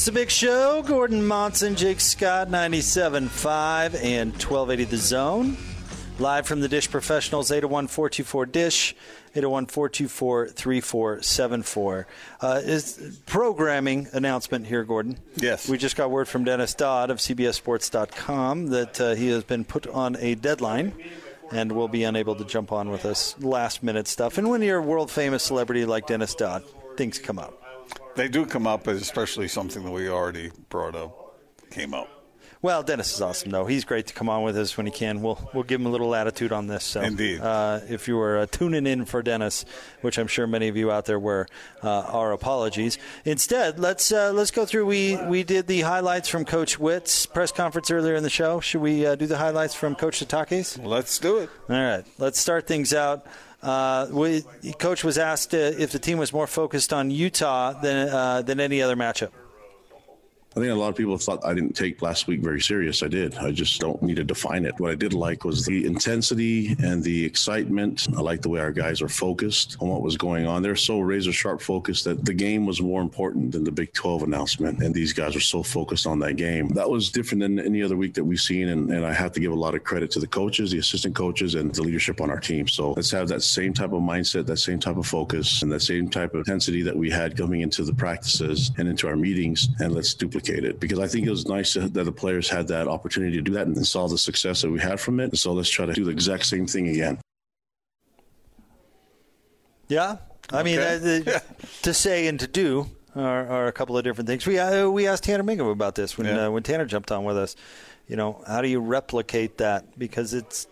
It's a big show. Gordon Monson, Jake Scott, 97.5 and 1280 The Zone. Live from the Dish Professionals, 801 424 Dish, 801 424 3474. Uh, Is programming announcement here, Gordon. Yes. We just got word from Dennis Dodd of CBSSports.com that uh, he has been put on a deadline and will be unable to jump on with us last minute stuff. And when you're a world famous celebrity like Dennis Dodd, things come up. They do come up, especially something that we already brought up came up. Well, Dennis is awesome, though. He's great to come on with us when he can. We'll we'll give him a little latitude on this. So, Indeed. Uh, if you were uh, tuning in for Dennis, which I'm sure many of you out there were, uh, our apologies. Instead, let's uh, let's go through. We we did the highlights from Coach Witt's press conference earlier in the show. Should we uh, do the highlights from Coach Sitake's? Let's do it. All right, let's start things out. Uh, we, coach was asked uh, if the team was more focused on Utah than uh, than any other matchup. I think a lot of people thought I didn't take last week very serious. I did. I just don't need to define it. What I did like was the intensity and the excitement. I like the way our guys are focused on what was going on. They're so razor sharp focused that the game was more important than the Big 12 announcement. And these guys are so focused on that game. That was different than any other week that we've seen. And, and I have to give a lot of credit to the coaches, the assistant coaches, and the leadership on our team. So let's have that same type of mindset, that same type of focus, and that same type of intensity that we had coming into the practices and into our meetings. And let's duplicate it because I think it was nice that the players had that opportunity to do that and saw the success that we had from it. So let's try to do the exact same thing again. Yeah, I mean, uh, the, to say and to do are, are a couple of different things. We uh, we asked Tanner Mangum about this when Yeah. uh, when Tanner jumped on with us. You know, how do you replicate that? Because it's,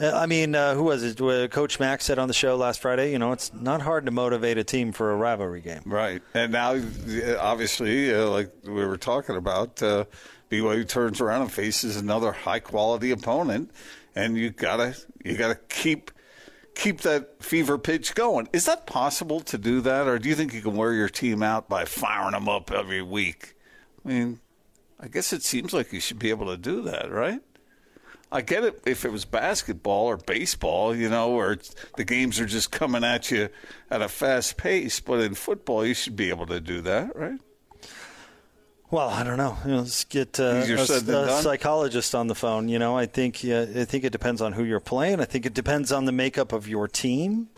I mean, uh, who was it? Uh, Coach Mack said on the show last Friday. You know, it's not hard to motivate a team for a rivalry game. Right. And now, uh, obviously, uh, like we were talking about, uh, BYU turns around and faces another high quality opponent, and you gotta you gotta keep keep that fever pitch going. Is that possible to do that, or do you think you can wear your team out by firing them up every week? I mean, I guess it seems like you should be able to do that, right? I get it if it was basketball or baseball, you know, where the games are just coming at you at a fast pace. But in football, you should be able to do that, right? Well, I don't know. You know, let's get uh, a, a psychologist on the phone. You know, I think uh, I think it depends on who you're playing. I think it depends on the makeup of your team.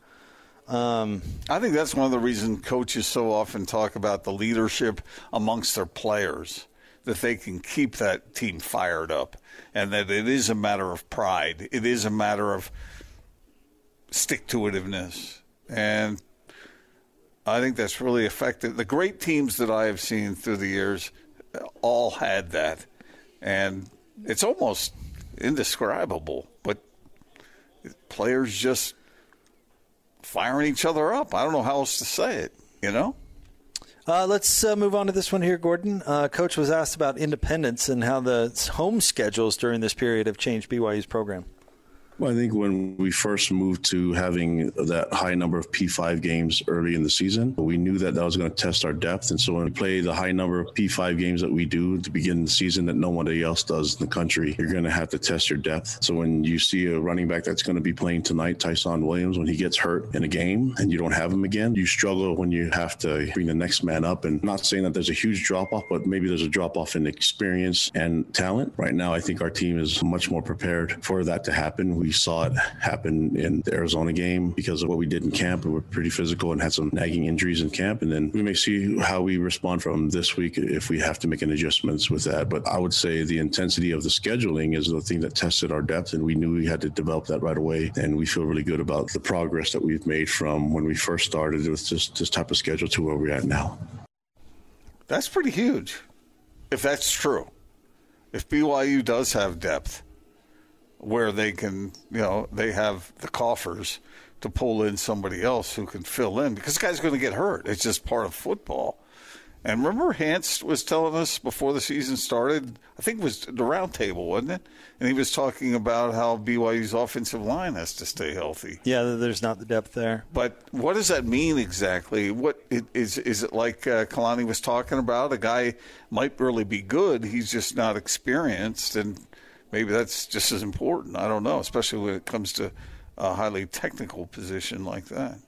Um, I think that's one of the reasons coaches so often talk about the leadership amongst their players, that they can keep that team fired up, and that it is a matter of pride. It is a matter of stick to itiveness. And I think that's really effective. The great teams that I have seen through the years all had that. And it's almost indescribable, but players just firing each other up. I don't know how else to say it, you know? Uh, let's uh, move on to this one here, Gordon. Uh, Coach was asked about independence and how the home schedules during this period have changed BYU's program. Well, I think when we first moved to having that high number of P5 games early in the season, we knew that that was going to test our depth. And so when we play the high number of P5 games that we do to begin the season that nobody else does in the country, you're going to have to test your depth. So when you see a running back that's going to be playing tonight, Tyson Williams, when he gets hurt in a game and you don't have him again, you struggle when you have to bring the next man up. And not saying that there's a huge drop off, but maybe there's a drop off in experience and talent. Right now, I think our team is much more prepared for that to happen. We saw it happen in the Arizona game because of what we did in camp. We were pretty physical and had some nagging injuries in camp. And then we may see how we respond from this week if we have to make any adjustments with that. But I would say the intensity of the scheduling is the thing that tested our depth, and we knew we had to develop that right away. And we feel really good about the progress that we've made from when we first started with just this type of schedule to where we're at now. That's pretty huge, if that's true. If BYU does have depth, where they can, you know, they have the coffers to pull in somebody else who can fill in because the guy's going to get hurt. It's just part of football. And remember, Hans was telling us before the season started, I think it was the roundtable, wasn't it? And he was talking about how BYU's offensive line has to stay healthy. Yeah, there's not the depth there. But what does that mean exactly? What is is it like uh, Kalani was talking about? A guy might really be good, he's just not experienced, and maybe that's just as important. I don't know, especially when it comes to a highly technical position like that.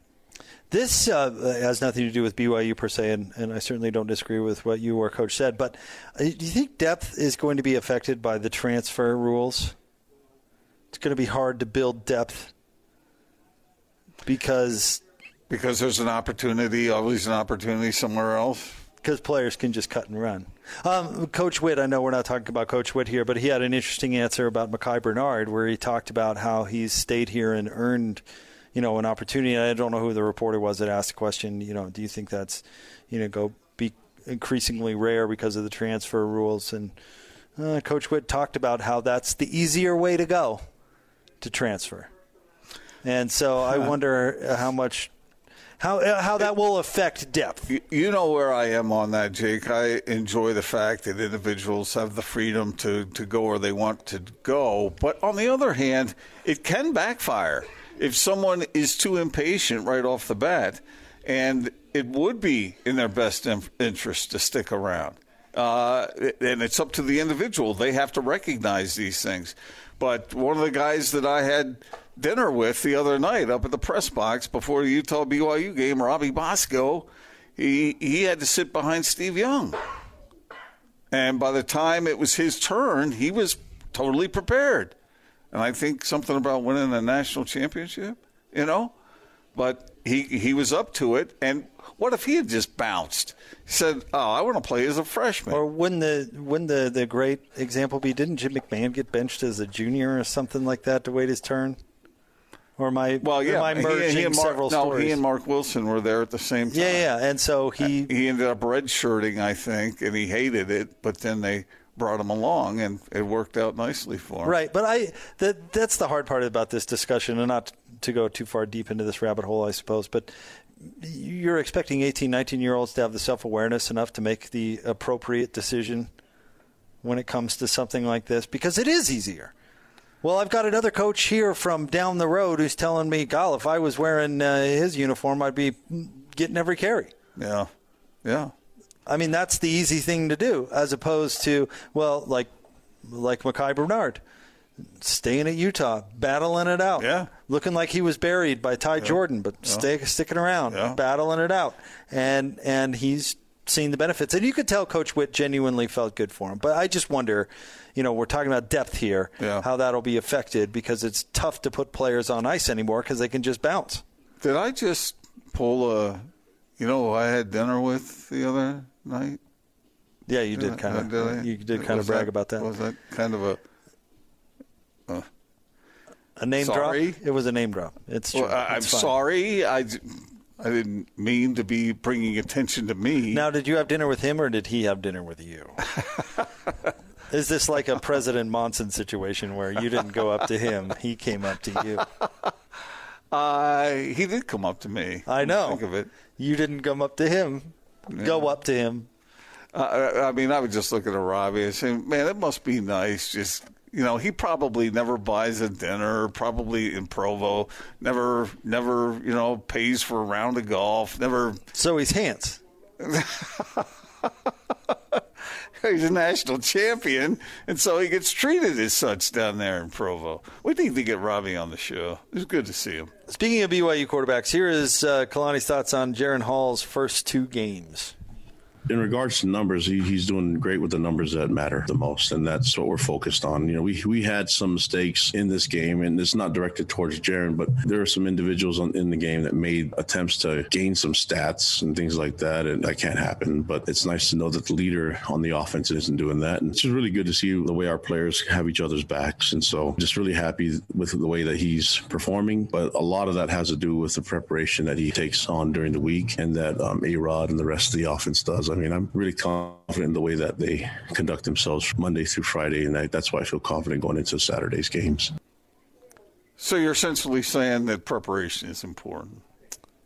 This uh, has nothing to do with BYU per se, and, and, I certainly don't disagree with what you or Coach said. But uh, do you think depth is going to be affected by the transfer rules? It's going to be hard to build depth because because there's an opportunity, always an opportunity somewhere else. Because players can just cut and run. Um, Coach Witt, I know we're not talking about Coach Witt here, but he had an interesting answer about Micah Bernard, where he talked about how he's stayed here and earned – you know, an opportunity. I don't know who the reporter was that asked the question. You know, do you think that's, you know, go be increasingly rare because of the transfer rules? And uh, Coach Witt talked about how that's the easier way to go to transfer. And so I wonder how much how how that will affect depth. You know where I am on that, Jake. I enjoy the fact that individuals have the freedom to to go where they want to go, but on the other hand, it can backfire if someone is too impatient right off the bat, and it would be in their best interest to stick around. Uh, and it's up to the individual. They have to recognize these things. But one of the guys that I had dinner with the other night up at the press box before the Utah BYU game, Robbie Bosco, he, he had to sit behind Steve Young. And by the time it was his turn, he was totally prepared and I think something about winning a national championship, you know. But he he was up to it, and what if he had just bounced? He said, "Oh, I want to play as a freshman." Or when the when the the great example be? Didn't Jim McMahon get benched as a junior or something like that to wait his turn? Or I, well, yeah, I merging he, he Mark, several no, stories? he and Marc Wilson were there at the same time. Yeah, yeah, and so he uh, he ended up redshirting, I think, and he hated it. But then they brought him along, and it worked out nicely for him. Right, but I that that's the hard part about this discussion, and not to go too far deep into this rabbit hole, I suppose. But you're expecting 18, 19 year olds to have the self awareness enough to make the appropriate decision when it comes to something like this, because it is easier. Well, I've got another coach here from down the road who's telling me, "God, if I was wearing uh, his uniform, I'd be getting every carry." Yeah, yeah. I mean, that's the easy thing to do, as opposed to well, like like Micah Bernard, staying at Utah, battling it out, yeah, looking like he was buried by Ty yeah. Jordan, but yeah. stay, sticking around, yeah. battling it out, and and he's seen the benefits, and you could tell Coach Witt genuinely felt good for him. But I just wonder, you know, we're talking about depth here, how that'll be affected because it's tough to put players on ice anymore because they can just bounce. Did I just pull a? You know, I had dinner with the other night? Yeah, you did, did kind of. Did you did kind of brag that, about that. Was that kind of a? Uh, a name sorry? drop. It was a name drop. It's true. Well, I, am sorry. I, I didn't mean to be bringing attention to me. Now, did you have dinner with him or did he have dinner with you? Is this like a President Monson situation where you didn't go up to him, he came up to you? Uh, he did come up to me. I know. Think of it. You didn't come up to him yeah. go up to him. Uh, I mean, I would just look at Robbie and say, man, it must be nice. Just, you know, he probably never buys a dinner, probably in Provo, never, never, you know, pays for a round of golf, never. So he's hands. he's a national champion, and so he gets treated as such down there in Provo. We need to get Robbie on the show. It's good to see him. Speaking of BYU quarterbacks, here is uh, Kalani's thoughts on Jaren Hall's first two games in regards to numbers, he, he's doing great with the numbers that matter the most, and that's what we're focused on. You know, we we had some mistakes in this game, and it's not directed towards Jaren, but there are some individuals on, in the game that made attempts to gain some stats and things like that, and that can't happen. But it's nice to know that the leader on the offense isn't doing that, and it's just really good to see the way our players have each other's backs, and so just really happy with the way that he's performing. But a lot of that has to do with the preparation that he takes on during the week, and that um, A Rod and the rest of the offense does. I mean, I'm really confident in the way that they conduct themselves Monday through Friday, and that's why I feel confident going into Saturday's games. So you're essentially saying that preparation is important.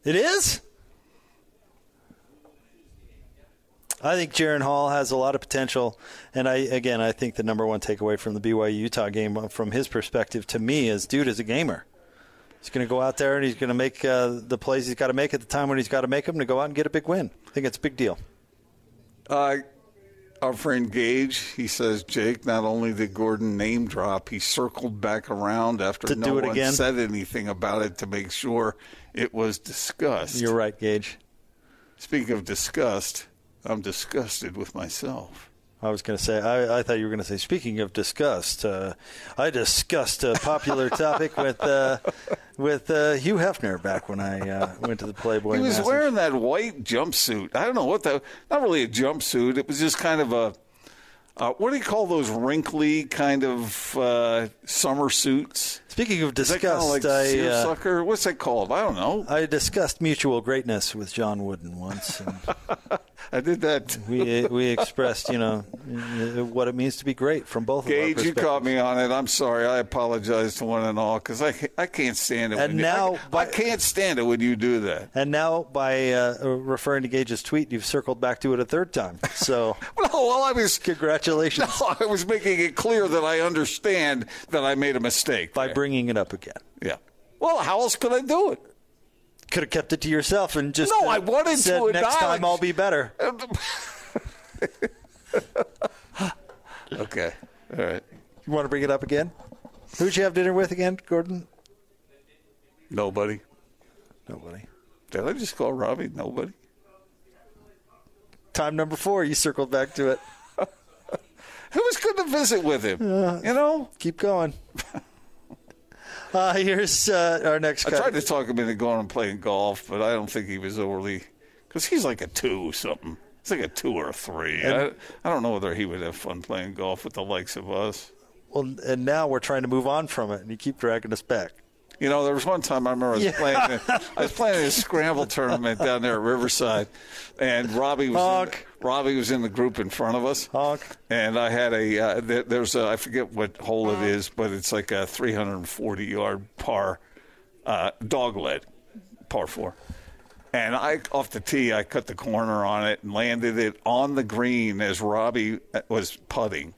It is. I think Jaren Hall has a lot of potential, and I again I think the number one takeaway from the BYU Utah game, uh, from his perspective, to me is dude is a gamer. He's going to go out there and he's going to make uh, the plays he's got to make at the time when he's got to make them to go out and get a big win. I think it's a big deal. Uh, our friend Gage, he says, Jake, not only did Gordon name drop, he circled back around after no one again? said anything about it to make sure it was discussed. You're right, Gage. Speaking of disgust, I'm disgusted with myself. I was going to say, I, I thought you were going to say, speaking of disgust, uh, I discussed a popular topic with uh, with uh, Hugh Hefner back when I uh, went to the Playboy. He was Masters. wearing that white jumpsuit. I don't know what the, not really a jumpsuit. It was just kind of a, uh, what do you call those wrinkly kind of uh, summer suits? Speaking of Is that kind of disgust, like I, uh. What's that called? I don't know. I discussed mutual greatness with John Wooden once. And I did that. we we expressed, you know, what it means to be great from both of our Gage, you caught me on it. I'm sorry. I apologize to one and all because I, I can't stand it. And when you- now I, by- I can't stand it when you do that. And now, by uh, referring to Gage's tweet, you've circled back to it a third time. So, No, well, I was congratulations No, I was making it clear that I understand that I made a mistake by there. bringing it up again. Yeah. Well, how else could I do it? Could have kept it to yourself and just No, uh, I wanted said, to Next time, I'll be better. Okay. All right. You want to bring it up again? Who'd you have dinner with again, Gordon? Nobody. Nobody. Did I just call Robbie? Nobody. Time number four, you circled back to it. It was good to visit with him. you know, Keep going. Uh, here's uh, our next I cut. tried to talk him into going and playing golf, but I don't think he was overly because he's like a two something. It's like a two or a three. I, I don't know whether he would have fun playing golf with the likes of us. well, and now we're trying to move on from it, and you keep dragging us back. You know, there was one time I remember I was Yeah. playing. I was playing a scramble tournament down there at Riverside, and Robbie was in, Honk. Robbie was in the group in front of us. Honk. And I had a uh, there, there's a I forget what hole it is, but it's like a 340 yard par uh, dog leg, par four. And I off the tee, I cut the corner on it and landed it on the green as Robbie uh, was putting.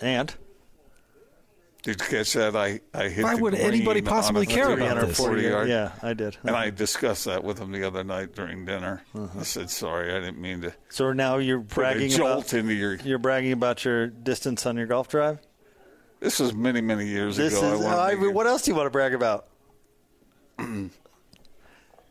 And Did you catch that? I, I hit Why the would anybody green on possibly a care about this? 340 yard. Yeah, I did. And I discussed that with him the other night during dinner. Uh-huh. I said, "Sorry, I didn't mean to so now you're put a bragging jolt about into your." you're bragging about your distance on your golf drive. This was many, many years This ago. is. I I, to make it- what else do you want to brag about?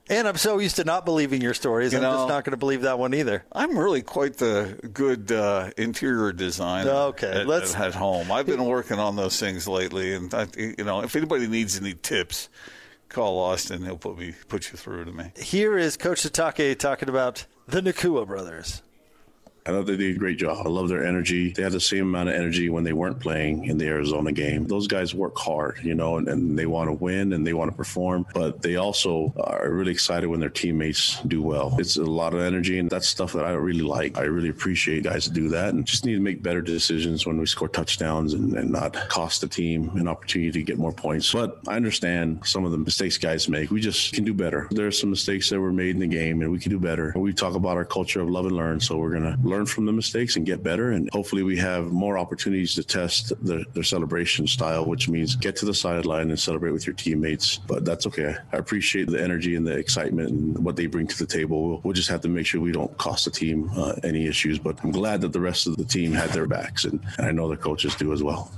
and I'm so used to not believing your stories. You I'm just not going to believe that one either. I'm really quite the good uh, interior designer. Okay, at, let's- at home. I've been working on those things lately, and I, you know, if anybody needs any tips, call Austin. He'll put me put you through to me. Here is Coach Sitake talking about the Nakua brothers. I thought they did a great job. I love their energy. They had the same amount of energy when they weren't playing in the Arizona game. Those guys work hard, you know, and, and they want to win and they want to perform, but they also are really excited when their teammates do well. It's a lot of energy, and that's stuff that I really like. I really appreciate guys do that and just need to make better decisions when we score touchdowns and, and not cost the team an opportunity to get more points. But I understand some of the mistakes guys make. We just can do better. There are some mistakes that were made in the game, and we can do better. We talk about our culture of love and learn, so we're going to learn from the mistakes and get better. And hopefully, we have more opportunities to test their, their celebration style, which means get to the sideline and celebrate with your teammates. But that's okay. I appreciate the energy and the excitement and what they bring to the table. We'll, we'll just have to make sure we don't cost the team uh, any issues. But I'm glad that the rest of the team had their backs, and, and I know the coaches do as well.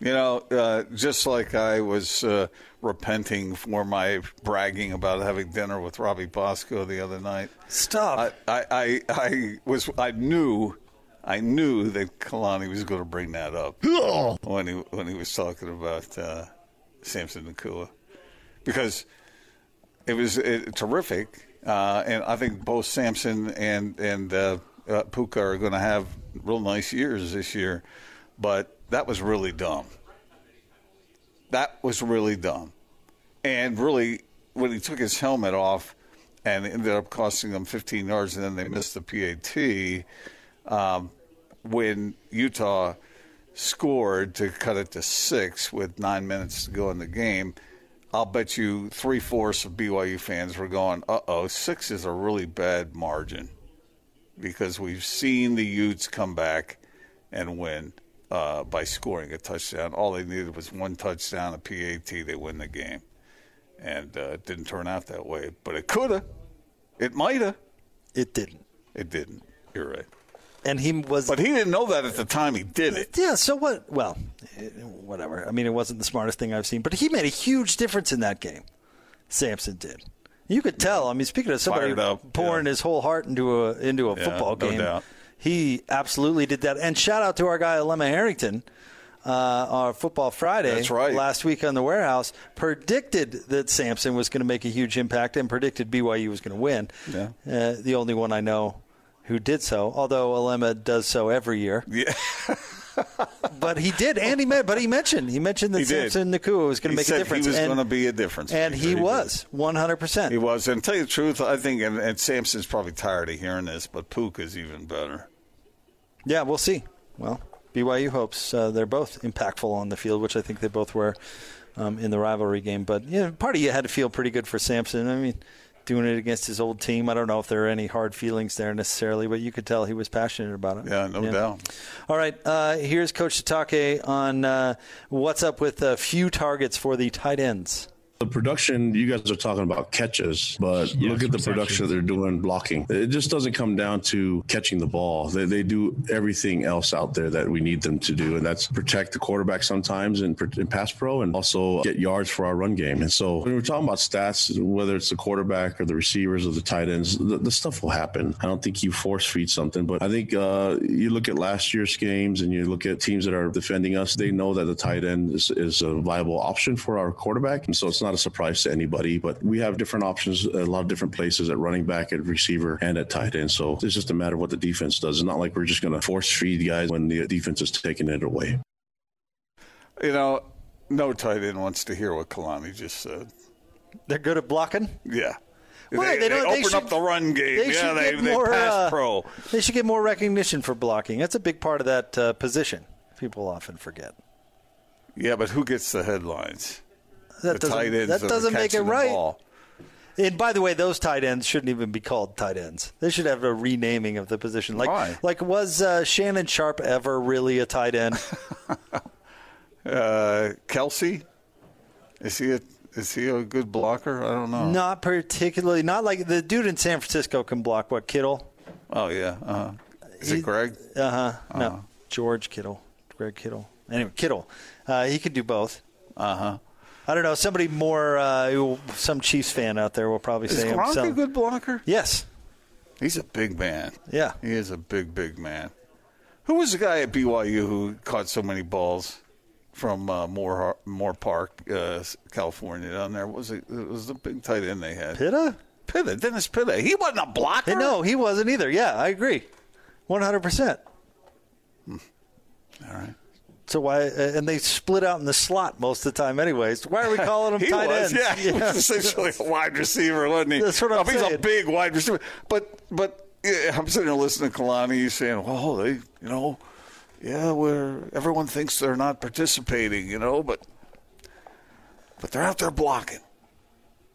You know, uh, just like I was uh, repenting for my bragging about having dinner with Robbie Bosco the other night. Stop. I, I, I, I was I knew I knew that Kalani was going to bring that up when he when he was talking about uh, Samson Nakua because it was uh terrific, uh, and I think both Samson and and uh, uh, Puka are going to have real nice years this year, but that was really dumb. That was really dumb, and really when he took his helmet off and ended up costing them 15 yards, and then they missed the PAT. Um, when Utah scored to cut it to six with nine minutes to go in the game, I'll bet you three fourths of BYU fans were going, "Uh oh, six is a really bad margin," because we've seen the Utes come back and win uh, by scoring a touchdown. All they needed was one touchdown, a PAT, they win the game, and uh, it didn't turn out that way. But it could have, it might have, It didn't. it didn't. You're right. And he was. But he didn't know that at the time he did it. yeah, so what? Well, whatever. I mean, it wasn't the smartest thing I've seen, but he made a huge difference in that game. Samson did. You could tell. I mean, speaking of somebody up, pouring yeah. his whole heart into a into a Yeah, football no game, doubt. He absolutely did that. And shout out to our guy Alema Harrington, uh, our Football Friday That's right. last week on the Warehouse predicted that Samson was going to make a huge impact and predicted BYU was going to win. Yeah. Uh, the only one I know who did so, although Alema does so every year. Yeah. But he did, and he meant, but he mentioned he mentioned that He. Samson Nakua was going to make a difference. he was going to be a difference. and maker. he was one hundred percent. He was. And to tell you the truth, I think, and, and Samson's probably tired of hearing this, but Pook is even better. Yeah, we'll see. Well, BYU hopes uh, they're both impactful on the field, which I think they both were um, in the rivalry game. But yeah, part of you had to feel pretty good for Samson. I mean, doing it against his old team. I don't know if there are any hard feelings there necessarily, but you could tell he was passionate about it. Yeah, no doubt. All right, uh, here's Coach Sitake on uh, what's up with a few targets for the tight ends. The production, you guys are talking about catches, but look at the production that they're doing blocking. It just doesn't come down to catching the ball. They, they do everything else out there that we need them to do, and that's protect the quarterback sometimes in, in pass pro and also get yards for our run game. And so when we're talking about stats, whether it's the quarterback or the receivers or the tight ends, the, the stuff will happen. I don't think you force feed something, but I think uh, you look at last year's games and you look at teams that are defending us, they know that the tight end is, is a viable option for our quarterback. And so it's not a surprise to anybody, but we have different options, a lot of different places at running back, at receiver, and at tight end. So it's just a matter of what the defense does. It's not like we're just going to force feed guys when the defense is taking it away. You know, no tight end wants to hear what Kalani just said. They're good at blocking. Yeah. Why? They, They they, don't- they open should- up the run game. They yeah, should they, get they more, pass uh, pro. They should get more recognition for blocking. That's a big part of that uh, position. People often forget. Yeah, but who gets the headlines? That the doesn't, that that doesn't make it right. ball. And by the way, those tight ends shouldn't even be called tight ends. They should have a renaming of the position. Like, Why? like was uh, Shannon Sharpe ever really a tight end? Uh, Kelce, is he a is he a good blocker? I don't know. not particularly. Not like the dude in San Francisco can block. What Kittle? Oh yeah. Uh-huh. Is He- it Greg? Uh huh. Uh-huh. No, George Kittle, Greg Kittle. Anyway, Kittle. Uh, he could do both. Uh huh. I don't know. Somebody more, uh, some Chiefs fan out there will probably say Is say Gronk himself. a good blocker? Yes. He's a big man. Yeah. He is a big, big man. Who was the guy at BYU who caught so many balls from uh, Moore Moorpark, uh, California? Down there, what was it? It was the big tight end they had. Pitta? Pitta, Dennis Pitta. He wasn't a blocker. Hey, no, he wasn't either. Yeah, I agree. 100%. All right. So why? Uh, and they split out in the slot most of the time, anyways. Why are we calling them He tight was, ends? yeah, he was essentially a wide receiver, wasn't he? That's what I'm mean, He's a big wide receiver, but but yeah, I'm sitting there listening to Kalani. Saying, "Well, they, you know, yeah, where everyone thinks they're not participating, you know, but but they're out there blocking.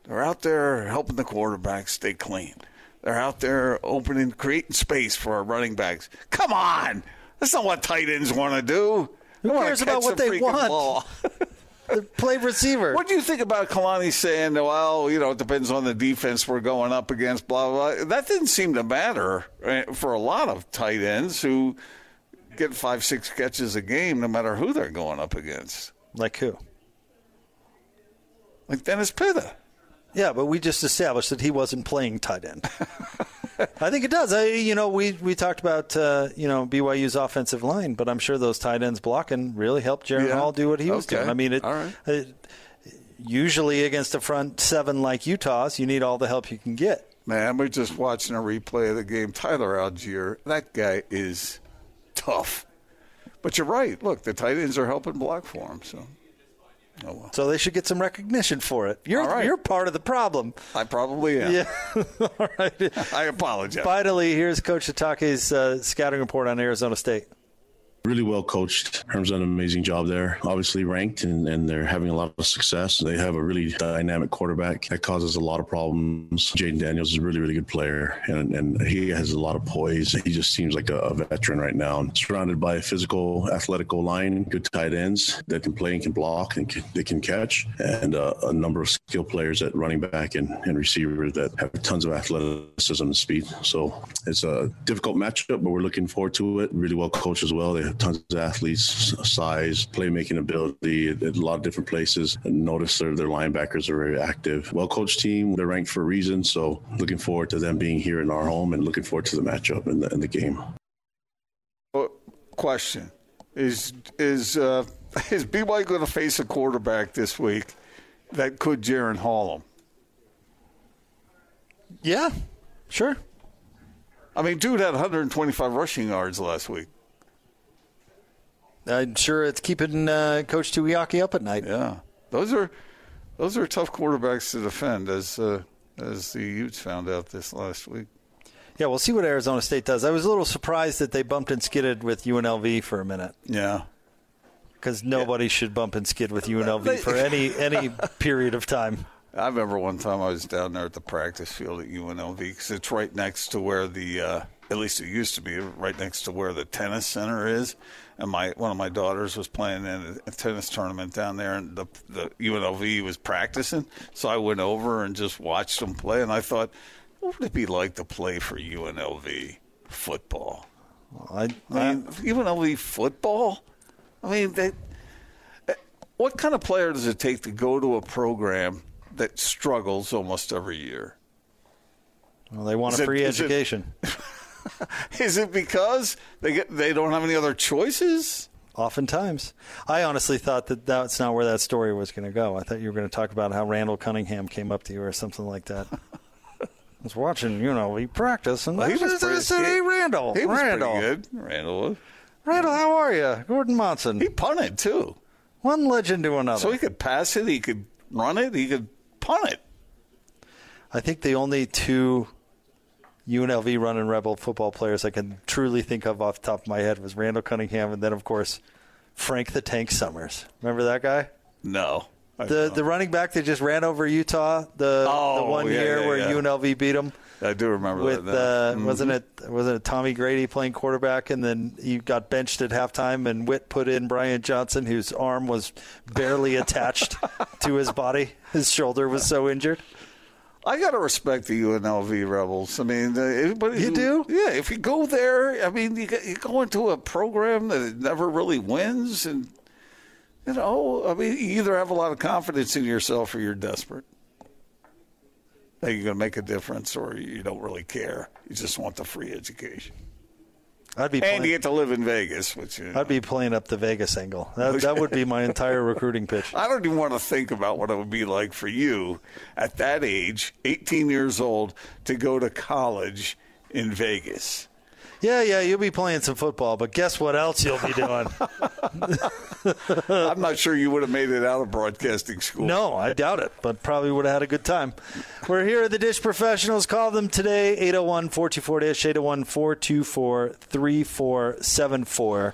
They're out there helping the quarterback stay clean. They're out there opening, creating space for our running backs. Come on, that's not what tight ends want to do. Who cares about what they want? Play receiver. What do you think about Kalani saying, well, you know, it depends on the defense we're going up against, blah, blah, blah? That didn't seem to matter eh, for a lot of tight ends who get five, six catches a game no matter who they're going up against. Like who? Like Dennis Pitta. Yeah, but we just established that he wasn't playing tight end. I think it does. I, you know, we we talked about uh, you know BYU's offensive line, but I'm sure those tight ends blocking really helped Jaren Yeah. Hall do what he was Okay. doing. I mean, it, right. it- usually against a front seven like Utah's, you need all the help you can get. Man, we're just watching a replay of the game. Tyler Allgeier, that guy is tough. But you're right. Look, the tight ends are helping block for him. So, oh well. So they should get some recognition for it. You're right. you're part of the problem. I probably am. Yeah. all right. I apologize. Finally, here's Coach Sitake's uh, scouting report on Arizona State. Really well coached. Herm's done an amazing job there. Obviously ranked, and, and they're having a lot of success. They have a really dynamic quarterback that causes a lot of problems. Jayden Daniels is a really, really good player, and, and he has a lot of poise. He just seems like a, a veteran right now. Surrounded by a physical, athletic line, good tight ends that can play and can block and can, they can catch, and uh, a number of skill players at running back and, and receiver that have tons of athleticism and speed. So it's a difficult matchup, but we're looking forward to it. Really well coached as well. They tons of athletes, size, playmaking ability a lot of different places. And notice their, their linebackers are very active. Well coached team. They're ranked for a reason. So looking forward to them being here in our home and looking forward to the matchup and the, and the game. Question is is uh, is BYU going to face a quarterback this week that could Jaren Hall him? Yeah, sure. I mean, dude had 125 rushing yards last week. I'm sure it's keeping uh, Coach Tuiaki up at night. Yeah, those are those are tough quarterbacks to defend, as uh, as the Utes found out this last week. Yeah, we'll see what Arizona State does. I was a little surprised that they bumped and skidded with UNLV for a minute. Yeah, because nobody yeah. should bump and skid with UNLV for any any period of time. I remember one time I was down there at the practice field at UNLV because it's right next to where the, uh, at least it used to be, right next to where the tennis center is. And my one of my daughters was playing in a tennis tournament down there, and the the UNLV was practicing. So I went over and just watched them play, and I thought, what would it be like to play for UNLV football? Well, I, I mean, UNLV football. I mean, they, what kind of player does it take to go to a program? that struggles almost every year? Well, they want is a free it, education. Is it because they get they don't have any other choices? Oftentimes, I honestly thought that that's not where that story was going to go. I thought you were going to talk about how Randall Cunningham came up to you or something like that. I was watching, you know, he practiced, and well, he was pretty, said, "Hey, Randall, he was Randall, good. Randall, Randall, how are you? Gordon Monson. He punted too. One legend to another. So he could pass it, he could run it, he could punt it. I think the only two UNLV running Rebel football players I can truly think of off the top of my head was Randall Cunningham and then, of course, Frank the Tank Summers. Remember that guy? No. The the running back that just ran over Utah the, oh, the one yeah, year yeah, where yeah. UNLV beat them. I do remember with, that. Uh, mm-hmm. Wasn't it wasn't it Tommy Grady playing quarterback and then he got benched at halftime and Witt put in Brian Johnson whose arm was barely attached to his body. His shoulder was so injured. I gotta respect the UNLV Rebels. I mean, uh, everybody. You who, do? Yeah. If you go there, I mean, you, you go into a program that never really wins, and you know, I mean, you either have a lot of confidence in yourself or you're desperate that you're going to make a difference, or you don't really care. You just want the free education. I'd be playing, and you get to live in Vegas, which you know. I'd be playing up the Vegas angle. That, that would be my entire recruiting pitch. I don't even want to think about what it would be like for you at that age, 18 years old, to go to college in Vegas. Yeah, yeah, you'll be playing some football, but guess what else you'll be doing? I'm not sure you would have made it out of broadcasting school. No, I doubt it, but probably would have had a good time. We're here at the Dish Professionals. Call them today, 801 424 Dish, 801 424 3474.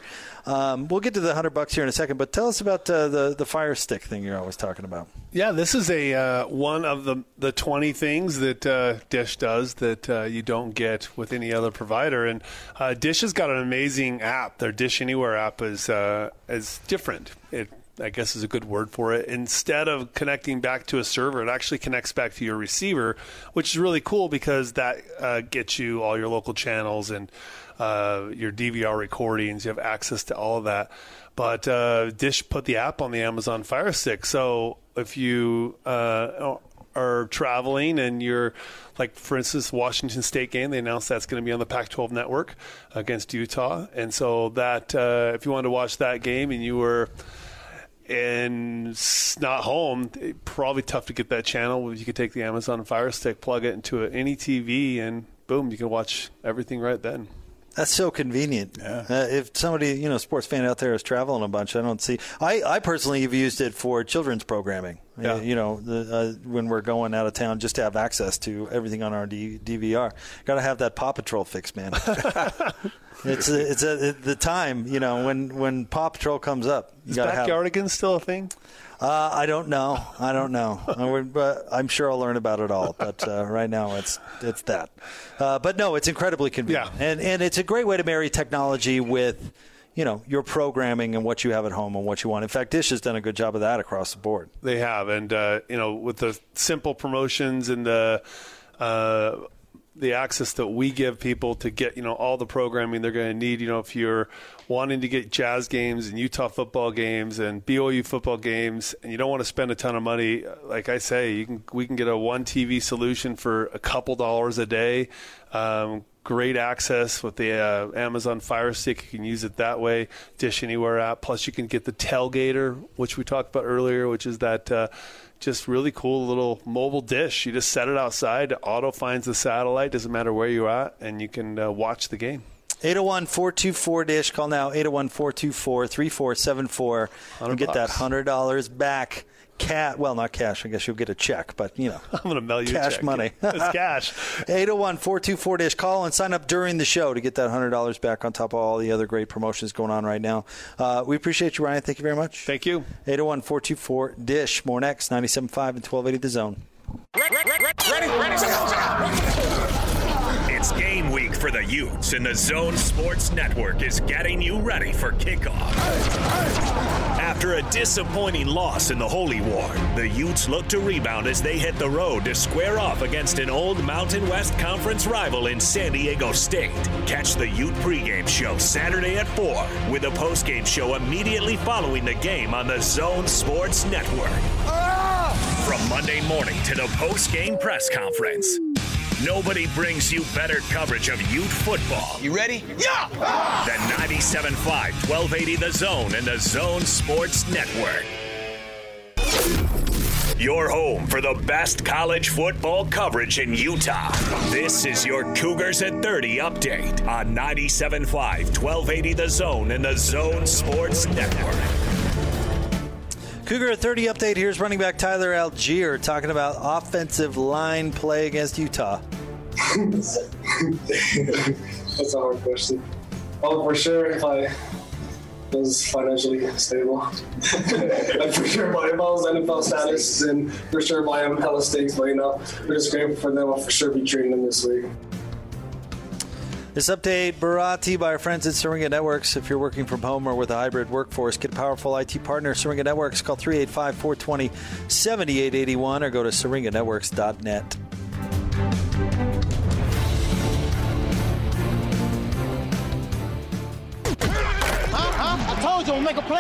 Um, we'll get to the hundred bucks here in a second, but tell us about uh, the the Fire Stick thing you're always talking about. Yeah, this is a uh, one of the the twenty things that uh, Dish does that uh, you don't get with any other provider. And uh, Dish has got an amazing app. Their Dish Anywhere app is uh, is different. It I guess is a good word for it. Instead of connecting back to a server, it actually connects back to your receiver, which is really cool because that uh, gets you all your local channels and uh, your DVR recordings. You have access to all of that. But uh, Dish put the app on the Amazon Fire Stick, so if you uh, are traveling and you're like for instance washington state game they announced that's going to be on the pac 12 network against utah and so that uh, if you wanted to watch that game and you were and not home, probably tough to get that channel. You could take the Amazon Fire Stick, plug it into any TV, and boom, you can watch everything right then. That's so convenient. Yeah. Uh, if somebody, you know, sports fan out there is traveling a bunch, I don't see. I, I personally have used it for children's programming. Yeah. You know, the, uh, when we're going out of town, just to have access to everything on our D- DVR. Got to have that Paw Patrol fix, man. it's a, it's a, the time, you know, when when Paw Patrol comes up. Is gotta have- backyardigans still a thing? Uh, I don't know. I don't know. I would, but I'm sure I'll learn about it all. But uh, right now, it's it's that. Uh, but no, it's incredibly convenient, Yeah. and and it's a great way to marry technology with, you know, your programming and what you have at home and what you want. In fact, Dish has done a good job of that across the board. They have, and uh, you know, with the simple promotions and the uh, the access that we give people to get you know all the programming they're going to need. You know, if you're wanting to get Jazz games and Utah football games and BOU football games, and you don't want to spend a ton of money, like I say, you can we can get a one TV solution for a couple dollars a day. Um, great access with the uh, Amazon Fire Stick. You can use it that way. Dish Anywhere app. Plus, you can get the Tailgater, which we talked about earlier, which is that uh, just really cool little mobile dish. You just set it outside. Auto finds the satellite. Doesn't matter where you're at, and you can uh, watch the game. 801 424 Dish. Call now 801 424 3474 and get that $100 back. Cat, well, not cash. I guess you'll get a check, but you know, I'm going to mail you a cash check. money. it's cash. 801 424 Dish. Call and sign up during the show to get that $100 back on top of all the other great promotions going on right now. Uh, we appreciate you, Ryan. Thank you very much. Thank you. 801 424 Dish. More next, 97.5 and 1280 The Zone. It's game week for the Utes, and the Zone Sports Network is getting you ready for kickoff. After a disappointing loss in the Holy War, the Utes look to rebound as they hit the road to square off against an old Mountain West Conference rival in San Diego State. Catch the Ute pregame show Saturday at 4 with a postgame show immediately following the game on the Zone Sports Network. From Monday morning to the post-game press conference, nobody brings you better coverage of Ute football You ready? Yeah! than 97.5, 1280 The Zone and the Zone Sports Network. Your home for the best college football coverage in Utah. This is your Cougars at 30 update on 97.5, 1280 The Zone and the Zone Sports Network. Cougar 30 update. Here's running back Tyler Allgeier talking about offensive line play against Utah. That's a hard question. Oh, for sure, if I was financially stable. like for sure, my if I was NFL status, and for sure, my hella stakes. You know, we're just grateful for them. I'll for sure be treating them this week. This update brought to you by our friends at Syringa Networks. If you're working from home or with a hybrid workforce, get a powerful IT partner, Syringa Networks. Call 385 420 7881 or go to syringanetworks.net.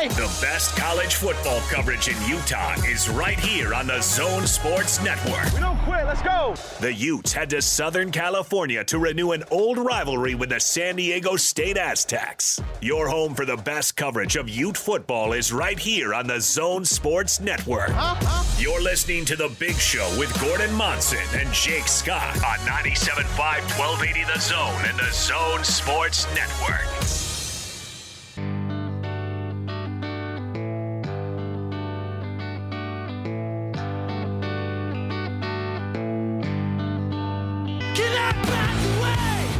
The best college football coverage in Utah is right here on the Zone Sports Network. We don't quit. Let's go. The Utes head to Southern California to renew an old rivalry with the San Diego State Aztecs. Your home for the best coverage of Ute football is right here on the Zone Sports Network. You're listening to The Big Show with Gordon Monson and Jake Scott on 97.5 1280 The Zone and the Zone Sports Network.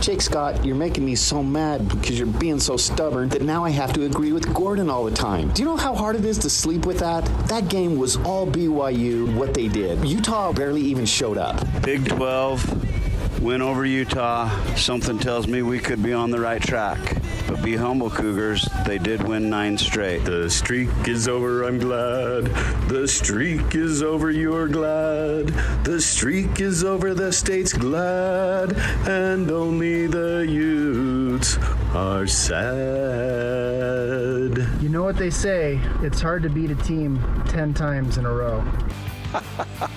Jake Scott, you're making me so mad because you're being so stubborn that now I have to agree with Gordon all the time. Do you know how hard it is to sleep with that? That game was all BYU, what they did. Utah barely even showed up. Big 12, win over Utah. Something tells me we could be on the right track. But be humble, Cougars. They did win nine straight. The streak is over, I'm glad. The streak is over, you're glad. The streak is over, the state's glad. And only the Utes are sad. You know what they say, it's hard to beat a team 10 times in a row.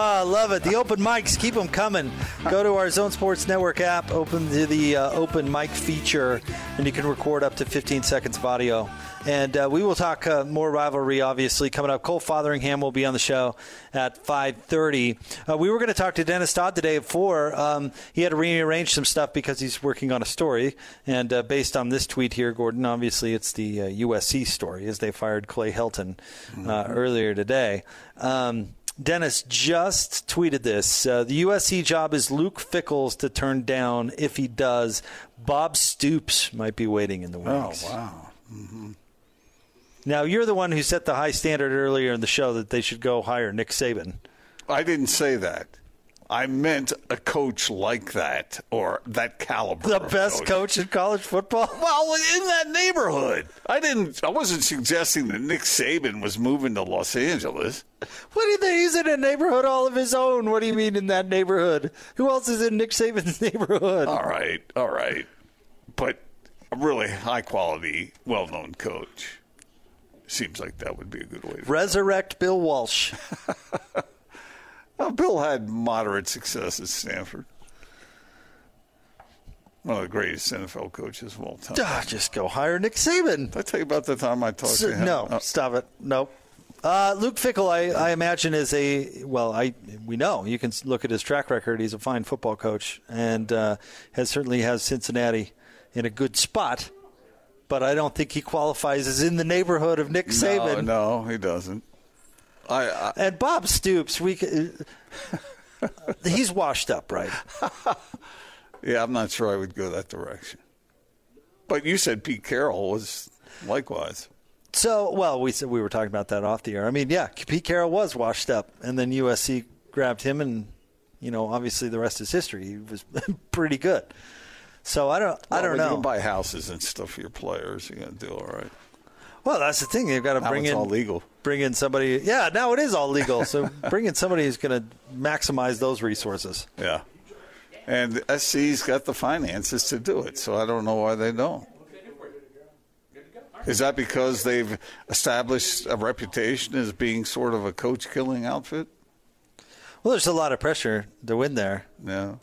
Ah, love it. The open mics, keep them coming. Go to our Zone Sports Network app, open to the uh, open mic feature, and you can record up to 15 seconds of audio. And uh, we will talk uh, more rivalry, obviously, coming up. Cole Fotheringham will be on the show at 5.30. Uh, we were going to talk to Dennis Dodd today at 4. Um, he had to rearrange some stuff because he's working on a story. And uh, based on this tweet here, Gordon, obviously it's the USC uh, story as they fired Clay Helton uh, earlier today. Um, Dennis just tweeted this. Uh, the USC job is Luke Fickell's to turn down. If he does, Bob Stoops might be waiting in the wings. Oh, wow. Mm-hmm. Now, you're the one who set the high standard earlier in the show that they should go hire Nick Saban. I didn't say that. I meant a coach like that or that caliber. The best coach. coach in college football? Well, in that neighborhood. I didn't I wasn't suggesting that Nick Saban was moving to Los Angeles. What do you think? He's in a neighborhood all of his own. What do you mean in that neighborhood? Who else is in Nick Saban's neighborhood? All right, all right. But a really high quality, well known coach. Seems like that would be a good way to resurrect Bill Walsh. Well, Bill had moderate success at Stanford. One of the greatest NFL coaches of all time. Ah, just go hire Nick Saban. Did I tell you about the time I talked to him? No, oh. stop it. Nope. Uh, Luke Fickell, I, I, imagine, is a well. I we know you can look at his track record. He's a fine football coach, and uh, has certainly has Cincinnati in a good spot. But I don't think he qualifies as in the neighborhood of Nick Saban. No, no, he doesn't. I, I, and Bob Stoops, we uh, he's washed up, right? yeah, I'm not sure I would go that direction. But you said Pete Carroll was likewise. So, well, we said we were talking about that off the air. I mean, yeah, Pete Carroll was washed up, and then USC grabbed him, and you know, obviously the rest is history. He was pretty good. So I don't, well, I don't know. You buy houses and stuff for your players. You're gonna do all right. Well, that's the thing. They've got to now bring in all legal. Bring in somebody. Yeah, now it is all legal. So bring in somebody who's going to maximize those resources. Yeah, and SC's got the finances to do it. So I don't know why they don't. Is that because they've established a reputation as being sort of a coach killing outfit? Well, there's a lot of pressure to win there. Yeah.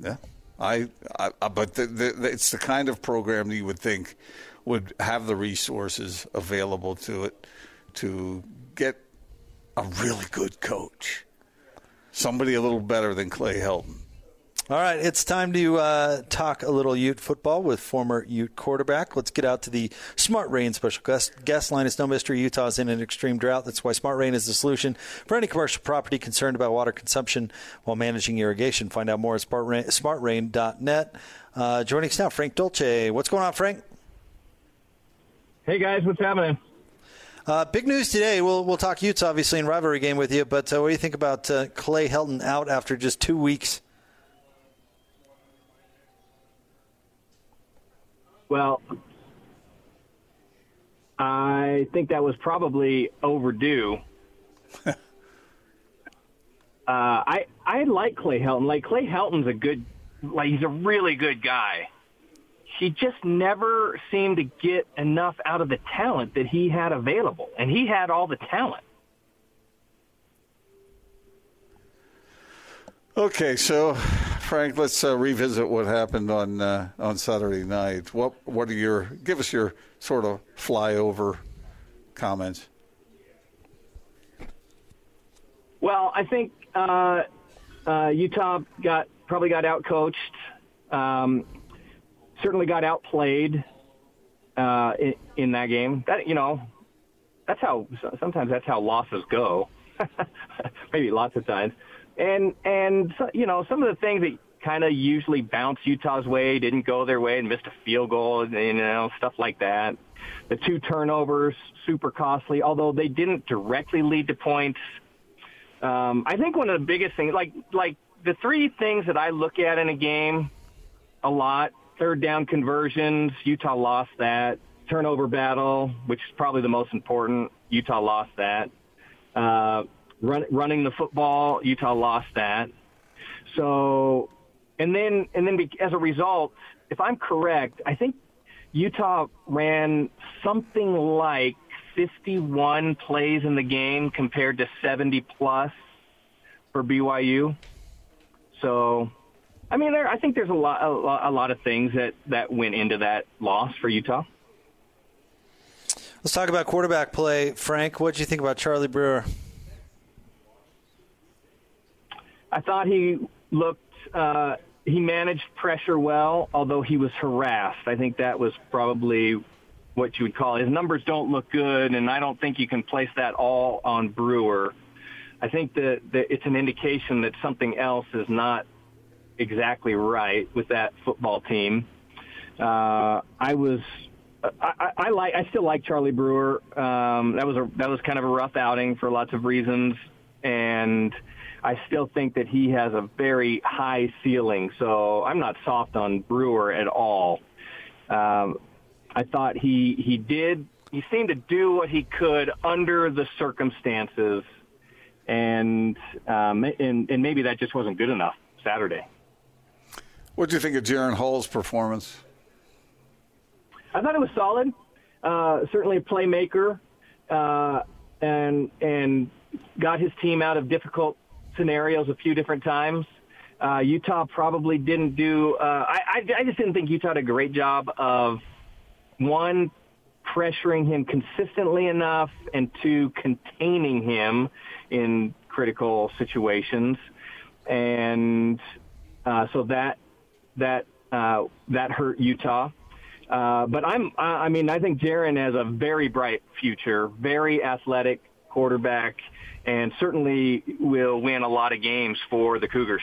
Yeah. I, I but the, the, it's the kind of program that you would think would have the resources available to it to get a really good coach, somebody a little better than Clay Helton. All right, it's time to uh, talk a little Ute football with former Ute quarterback. Let's get out to the Smart Rain special guest, guest line. It's no mystery Utah's in an extreme drought. That's why Smart Rain is the solution for any commercial property concerned about water consumption while managing irrigation. Find out more at smartrain, smartrain.net. Uh, joining us now, Frank Dolce. What's going on, Frank? Hey, guys, what's happening? Uh, big news today. We'll we'll talk Utes obviously in rivalry game with you, but uh, what do you think about uh, Clay Helton out after just two weeks? Well, I think that was probably overdue. uh, I I like Clay Helton. Like Clay Helton's a good, like he's a really good guy. He just never seemed to get enough out of the talent that he had available, and he had all the talent. Okay, so Frank, let's uh, revisit what happened on uh, on Saturday night. What what are your give us your sort of flyover comments? Well, I think uh, uh Utah got probably got outcoached. Um, certainly got outplayed uh, in, in that game. That you know, that's how sometimes that's how losses go. Maybe lots of times and and you know some of the things that kind of usually bounce Utah's way didn't go their way and missed a field goal, you know stuff like that. The two turnovers super costly, although they didn't directly lead to points. Um, I think one of the biggest things, like like the three things that I look at in a game a lot: third down conversions, Utah lost that. Turnover battle, which is probably the most important, Utah lost that. Uh, run, running the football. Utah lost that. So, and then and then as a result, if I'm correct, I think Utah ran something like 51 plays in the game compared to 70 plus for BYU. So, I mean, there, I think there's a lot, a lot, a lot of things that, that went into that loss for Utah. Let's talk about quarterback play. Frank, what did you think about Charlie Brewer? I thought he looked, uh, he managed pressure well, although he was harassed. I think that was probably what you would call it. his numbers don't look good, and I don't think you can place that all on Brewer. I think that, that it's an indication that something else is not exactly right with that football team. Uh, I was, I, I, I like, I still like Charlie Brewer. Um, that was a that was kind of a rough outing for lots of reasons, and I still think that he has a very high ceiling. So I'm not soft on Brewer at all. Um, I thought he he did he seemed to do what he could under the circumstances, and um, and and maybe that just wasn't good enough Saturday. What do you think of Jaren Hall's performance? I thought it was solid. Uh, certainly a playmaker, uh, and and got his team out of difficult scenarios a few different times. Uh, Utah probably didn't do. Uh, I, I I just didn't think Utah did a great job of one pressuring him consistently enough, and two containing him in critical situations, and uh, so that that uh, that hurt Utah. Uh, but I'm, I mean, I think Jaren has a very bright future, very athletic quarterback, and certainly will win a lot of games for the Cougars.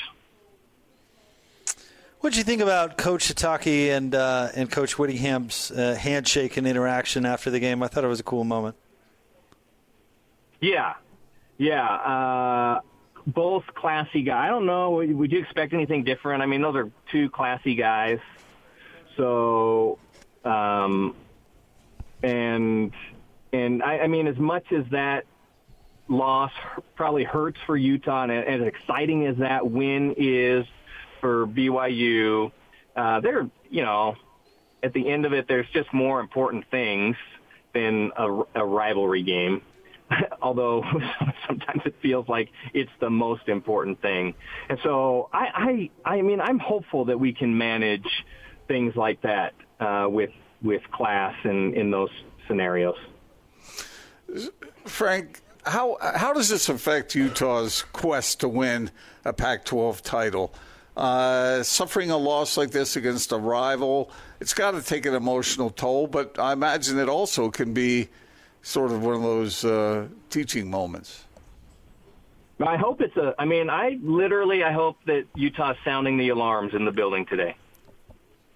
What did you think about Coach Sitake and uh, and Coach Whittingham's uh, handshake and interaction after the game? I thought it was a cool moment. Yeah, yeah. Uh, both classy guys. I don't know. Would you expect anything different? I mean, those are two classy guys. So, um, and and I, I mean, as much as that loss probably hurts for Utah, and as exciting as that win is for BYU, uh, they're you know, at the end of it, there's just more important things than a, a rivalry game. Although sometimes it feels like it's the most important thing, and so I, I, I mean, I'm hopeful that we can manage things like that uh, with with class and in those scenarios. Frank, how how does this affect Utah's quest to win a Pac-12 title? Uh, suffering a loss like this against a rival, it's got to take an emotional toll. But I imagine it also can be sort of one of those uh, teaching moments. I hope it's a. I mean, I literally, I hope that Utah's sounding the alarms in the building today.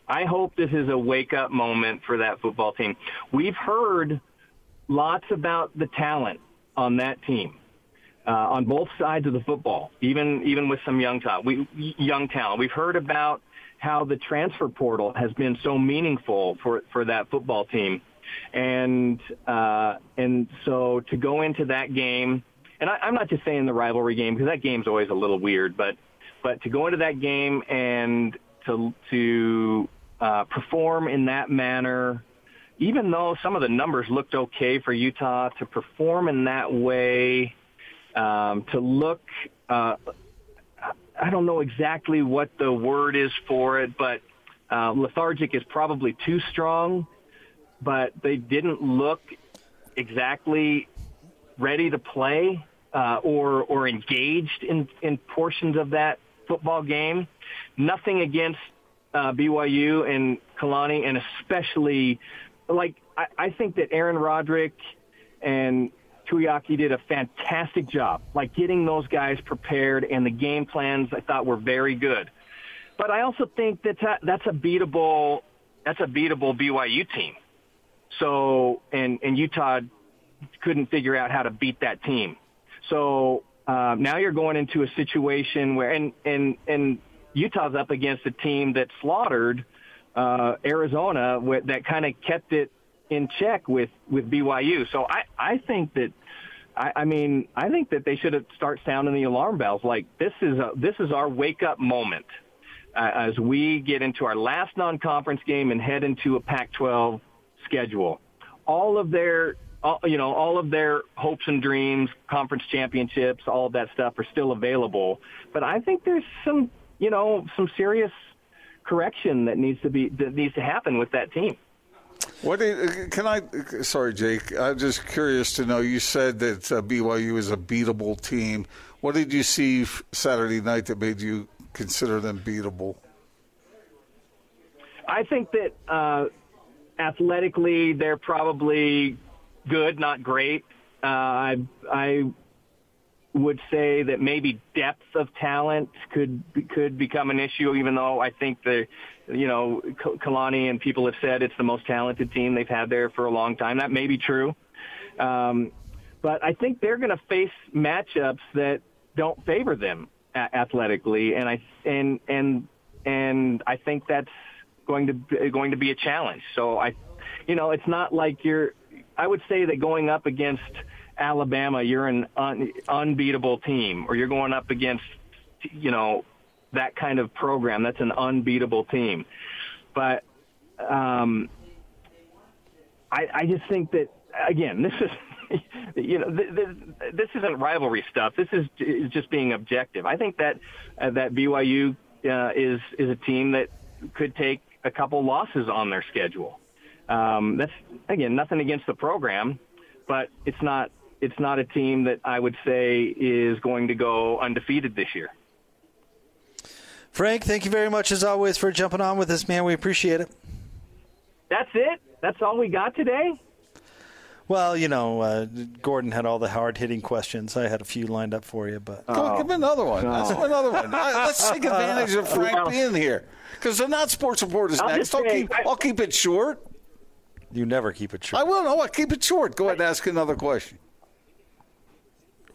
I hope this is a wake up moment for that football team. We've heard lots about the talent on that team, uh, on both sides of the football, even even with some young talent. We young talent. We've heard about how the transfer portal has been so meaningful for for that football team, and uh, and so to go into that game, and I, I'm not just saying the rivalry game because that game's always a little weird, but but to go into that game and to to uh, perform in that manner, even though some of the numbers looked okay for Utah, to perform in that way, um, to look, uh, I don't know exactly what the word is for it, but uh, lethargic is probably too strong, but they didn't look exactly ready to play uh, or or engaged in in portions of that football game. Nothing against uh, BYU and Kalani, and especially like I, I think that Aaron Roderick and Tuiaki did a fantastic job, like getting those guys prepared, and the game plans I thought were very good. But I also think that that's a beatable that's a beatable BYU team. So and and Utah couldn't figure out how to beat that team. So uh, now you're going into a situation where and and and Utah's up against a team that slaughtered uh, Arizona with, that kind of kept it in check with with BYU. So I I think that I, I mean I think that they should start sounding the alarm bells. Like this is a, this is our wake up moment uh, as we get into our last non conference game and head into a Pac-12 schedule. All of their all, you know, all of their hopes and dreams, conference championships, all of that stuff are still available. But I think there's some, you know, some serious correction that needs to be that needs to happen with that team. What can I? Sorry, Jake. I'm just curious to know. You said that uh, BYU is a beatable team. What did you see Saturday night that made you consider them beatable? I think that uh, athletically, they're probably good, not great. Uh, I, I would say that maybe depth of talent could could become an issue, even though I think the, you know, Kalani and people have said it's the most talented team they've had there for a long time. That may be true, um, but I think they're going to face matchups that don't favor them athletically, and I and and and I think that's going to going to be a challenge. So I, you know, it's not like you're. I would say that going up against Alabama, you're an un, unbeatable team, or you're going up against, you know, that kind of program. That's an unbeatable team. But um, I, I just think that again, this is. You know, this, this isn't rivalry stuff. This is, is just being objective. I think that uh, that BYU uh, is is a team that could take a couple losses on their schedule. Um, that's again nothing against the program, but it's not it's not a team that I would say is going to go undefeated this year. Frank, thank you very much as always for jumping on with us, man. We appreciate it. That's it. That's all we got today. Well, you know, uh, Gordon had all the hard hitting questions. I had a few lined up for you, but oh. give him another one. Let's another one. Let's take advantage of Frank being here because they're not sports reporters I'll next. I'll keep, I, will keep it short. You never keep it short. I will. No, I'll keep it short. Go ahead and ask another question.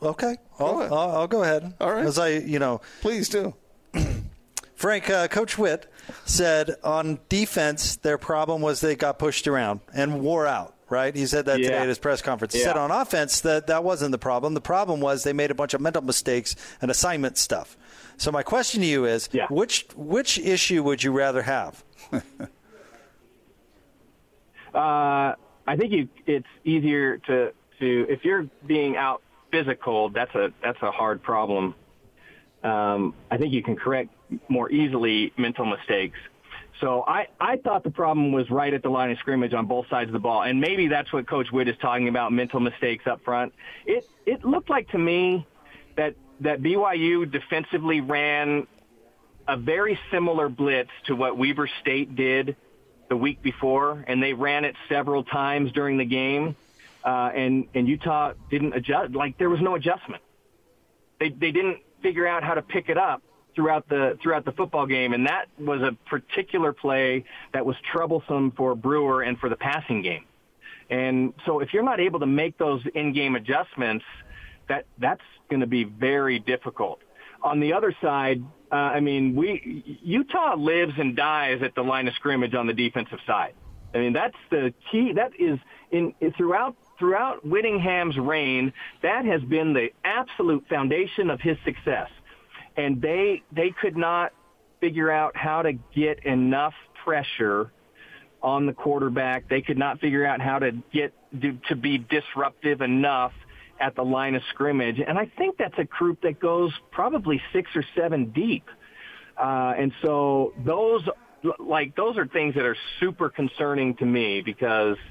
Okay, I'll go, I'll, I'll go ahead. All right, as I, you know, please do. Frank, uh, Coach Whitt said on defense, their problem was they got pushed around and wore out right? He said that yeah. today at his press conference. He yeah. said on offense that that wasn't the problem. The problem was they made a bunch of mental mistakes and assignment stuff. So my question to you is, yeah. which which issue would you rather have? uh, I think you, it's easier to to if you're being out physical. That's a that's a hard problem. Um, I think you can correct more easily mental mistakes. So I, I thought the problem was right at the line of scrimmage on both sides of the ball. And maybe that's what Coach Whitt is talking about, mental mistakes up front. It, it looked like to me that, that BYU defensively ran a very similar blitz to what Weber State did the week before, and they ran it several times during the game. Uh, and, and Utah didn't adjust. Like there was no adjustment. They, they didn't figure out how to pick it up throughout the throughout the football game, and that was a particular play that was troublesome for Brewer and for the passing game. And so, if you're not able to make those in-game adjustments, that that's going to be very difficult. On the other side, uh, I mean, we Utah lives and dies at the line of scrimmage on the defensive side. I mean, that's the key. That is in throughout throughout Whittingham's reign. That has been the absolute foundation of his success and they they could not figure out how to get enough pressure on the quarterback. They could not figure out how to get to be disruptive enough at the line of scrimmage. And I think that's a group that goes probably six or seven deep. Uh, and so those, like, those are things that are super concerning to me because –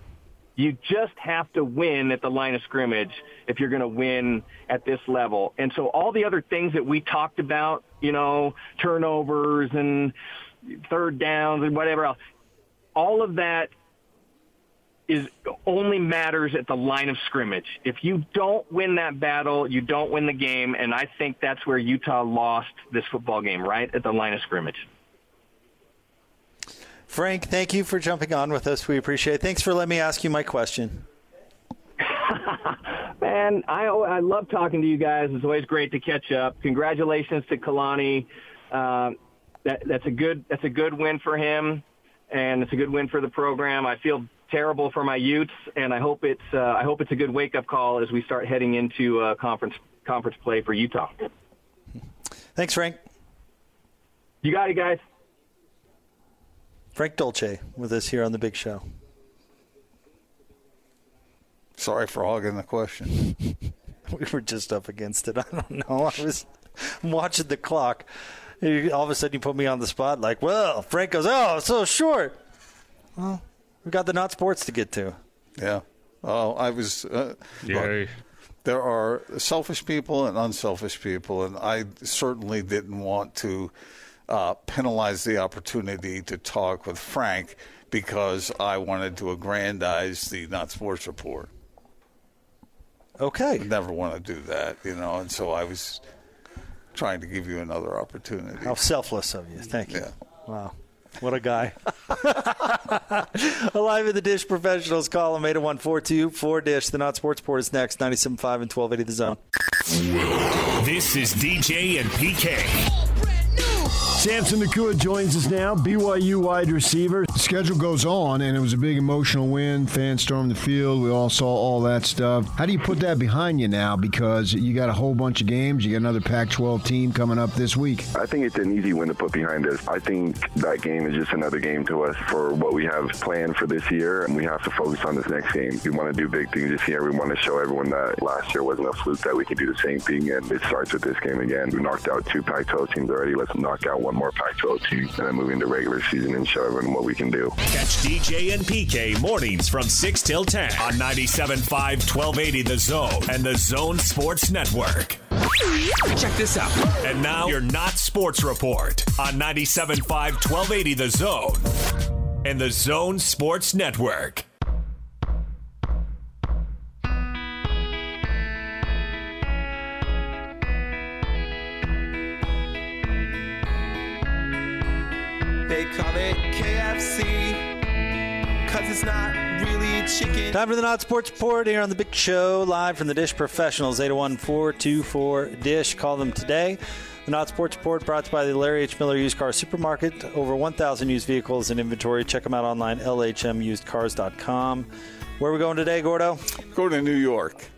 you just have to win at the line of scrimmage if you're going to win at this level. And so all the other things that we talked about, you know, turnovers and third downs and whatever else, all of that is only matters at the line of scrimmage. If you don't win that battle, you don't win the game, and I think that's where Utah lost this football game, right at the line of scrimmage. Frank, thank you for jumping on with us. We appreciate it. Thanks for letting me ask you my question. Man, I I love talking to you guys. It's always great to catch up. Congratulations to Kalani. Uh, that, that's a good that's a good win for him, and it's a good win for the program. I feel terrible for my Utes, and I hope it's uh, I hope it's a good wake up call as we start heading into uh, conference conference play for Utah. Thanks, Frank. You got it, guys. Frank Dolce with us here on the Big Show. Sorry for hogging the question. we were just up against it. I don't know. I was watching the clock. All of a sudden, you put me on the spot. Like, well, Frank goes, "Oh, so short." Well, we got the not sports to get to. Yeah. Oh, I was. Uh, Yay. look, there are selfish people and unselfish people, and I certainly didn't want to uh, penalize the opportunity to talk with Frank because I wanted to aggrandize the not sports report. Okay. Never want to do that, you know, and so I was trying to give you another opportunity. How selfless of you. Thank you. Yeah. Wow. What a guy. Alive in the Dish Professionals column, 801 Dish. The Not Sports Report is next, 97.5 and 1280 The Zone. This is DJ and PK. Samson Nacua joins us now, BYU wide receiver. The schedule goes on, and it was a big emotional win. Fans stormed the field. We all saw all that stuff. How do you put that behind you now? Because you got a whole bunch of games. You got another Pac 12 team coming up this week. I think it's an easy win to put behind us. I think that game is just another game to us for what we have planned for this year, and we have to focus on this next game. We want to do big things this year. We want to show everyone that last year wasn't a fluke, that we can do the same thing, and it starts with this game again. We knocked out two Pac 12 teams already. Let's knock out one more Pac 12 team and then move into regular season and show everyone what we can do. Catch DJ and PK mornings from 6 till 10 on 97.5 1280 The Zone and The Zone Sports Network. Check this out. And now your Not Sports Report on 97.5 1280 The Zone and The Zone Sports Network. They call it KFC, cause it's not really chicken. Time for the Not Sports Report here on the Big Show, live from the Dish Professionals, 801 424 Dish. Call them today. The Not Sports Report brought to you by the Larry H. Miller Used Car Supermarket. Over 1,000 used vehicles in inventory. Check them out online, lhmusedcars.com. Where are we going today, Gordo? Go to New York.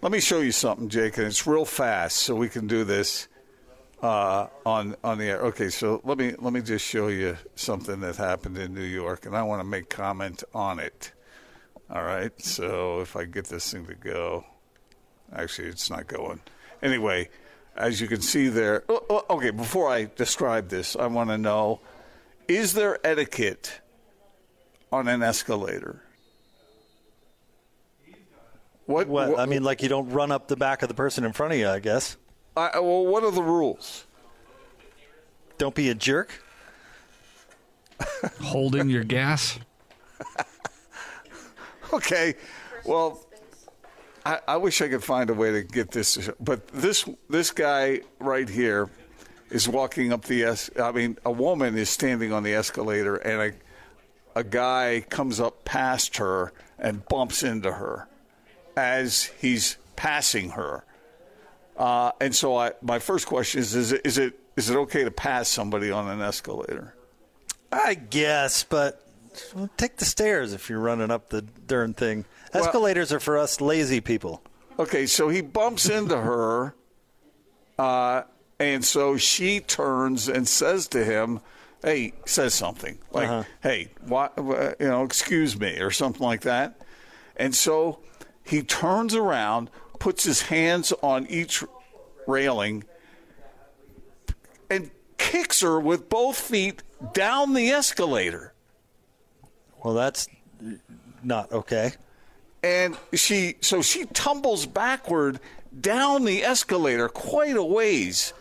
Let me show you something, Jake, and it's real fast, so we can do this uh, on on the air. Okay, so let me let me just show you something that happened in New York, and I want to make comment on it. All right, so if I get this thing to go, actually, it's not going. Anyway, as you can see there. oh, oh, Okay, before I describe this, I want to know: is there etiquette on an escalator? What, What? I mean, like you don't run up the back of the person in front of you, I guess. I, well, what are the rules? Don't be a jerk. Holding your gas. Okay, well, I, I wish I could find a way to get this, but this this guy right here is walking up the es. I mean, a woman is standing on the escalator, and a a guy comes up past her and bumps into her as he's passing her. Uh, and so, I, my first question is: Is it is it is it okay to pass somebody on an escalator? I guess, but take the stairs if you're running up the darn thing. Well- Escalators are for us lazy people. Okay, so he bumps into her, uh, and so she turns and says to him, "Hey," says something like, Uh-huh. "Hey, why, you know, excuse me," or something like that. And so he turns around, puts his hands on each railing, and kicks her with both feet down the escalator. Well, that's not okay. and she so she tumbles backward down the escalator quite a ways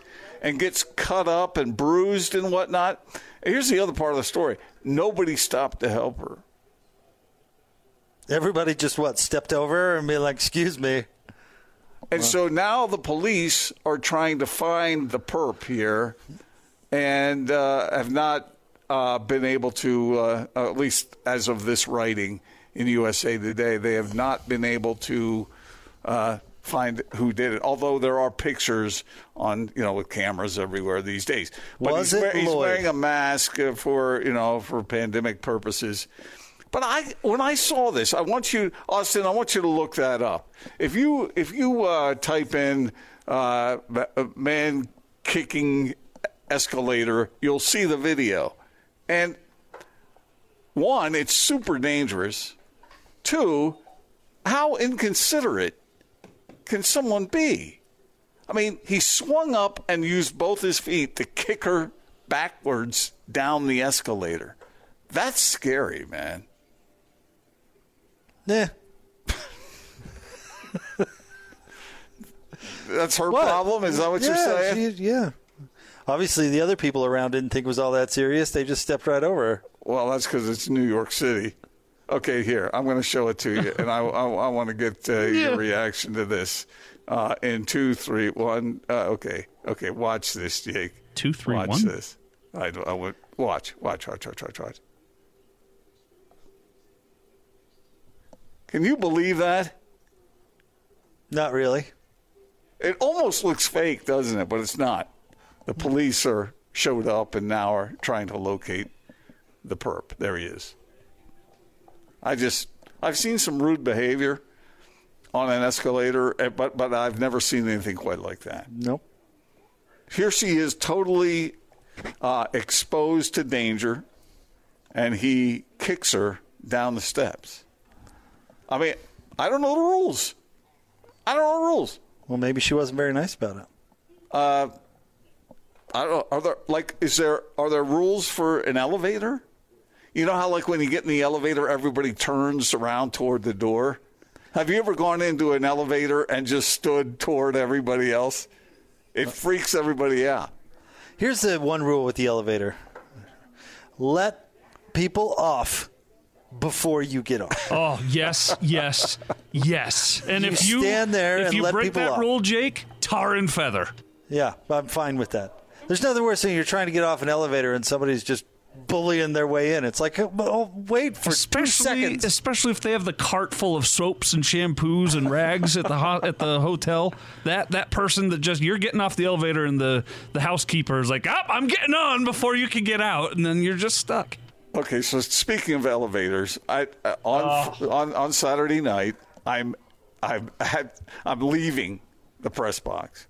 and gets cut up and bruised and whatnot. Here's the other part of the story: nobody stopped to help her. Everybody just what stepped over and be like, "Excuse me." And so now the police are trying to find the perp here, and uh, have not uh, been able to, uh, at least as of this writing in USA Today, they have not been able to uh, find who did it. Although there are pictures on, you know, with cameras everywhere these days. But Was he's, it he's Lloyd? wearing a mask uh, for, you know, for pandemic purposes. But I, when I saw this, I want you, Austin, I want you to look that up. If you, if you uh, type in uh, uh, man kicking escalator, you'll see the video. And one, it's super dangerous. Two, how inconsiderate can someone be? I mean, he swung up and used both his feet to kick her backwards down the escalator. That's scary, man. Yeah. That's her What? problem? Is that what you're saying? she- yeah. Obviously, the other people around didn't think it was all that serious. They just stepped right over her. Well, that's because it's New York City. Okay, here I'm going to show it to you, and I, I, I want to get uh, your reaction to this. Uh, in two, three, one. Uh, okay, okay. Watch this, Jake. Two, three, watch one? this. I, I would watch, watch, watch, watch, watch, watch. Can you believe that? Not really. It almost looks fake, doesn't it? But it's not. The police are showed up and now are trying to locate the perp. There he is. I just I've seen some rude behavior on an escalator, eh, but but I've never seen anything quite like that. Nope. Here she is, totally uh, exposed to danger, and he kicks her down the steps. I mean, I don't know the rules. I don't know the rules. Well, maybe she wasn't very nice about it. Uh, I don't know. Are there like is there are there rules for an elevator? You know how like when you get in the elevator, everybody turns around toward the door. Have you ever gone into an elevator and just stood toward everybody else? It freaks everybody out. Here's the one rule with the elevator let people off before you get off. Oh yes, yes, yes. And You if you stand there if you break that off. rule, Jake, tar and feather. Yeah, I'm fine with that. There's nothing worse than you're trying to get off an elevator and somebody's just bullying their way in. It's like, oh, oh, wait for two seconds. especially if they have the cart full of soaps and shampoos and rags at the ho- at the hotel. That that person that just you're getting off the elevator and the the housekeeper is like, "Up, I'm getting on before you can get out," and then you're just stuck. Okay, so speaking of elevators, I uh, on on on Saturday night, I'm I'm had, I'm leaving the press box,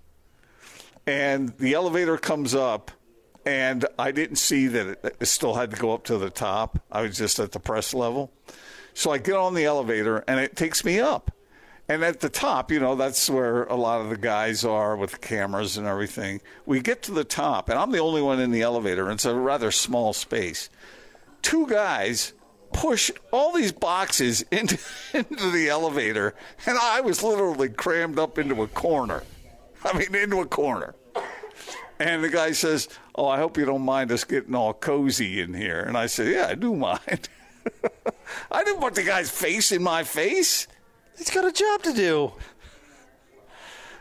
and the elevator comes up, and I didn't see that it, it still had to go up to the top. I was just at the press level, so I get on the elevator, and it takes me up. And at the top, you know, that's where a lot of the guys are with the cameras and everything. We get to the top, and I'm the only one in the elevator, and it's a rather small space two guys push all these boxes into, into the elevator, and I was literally crammed up into a corner. I mean, into a corner. And the guy says, Oh, I hope you don't mind us getting all cozy in here. And I said, Yeah, I do mind. I didn't want the guy's face in my face. He's got a job to do.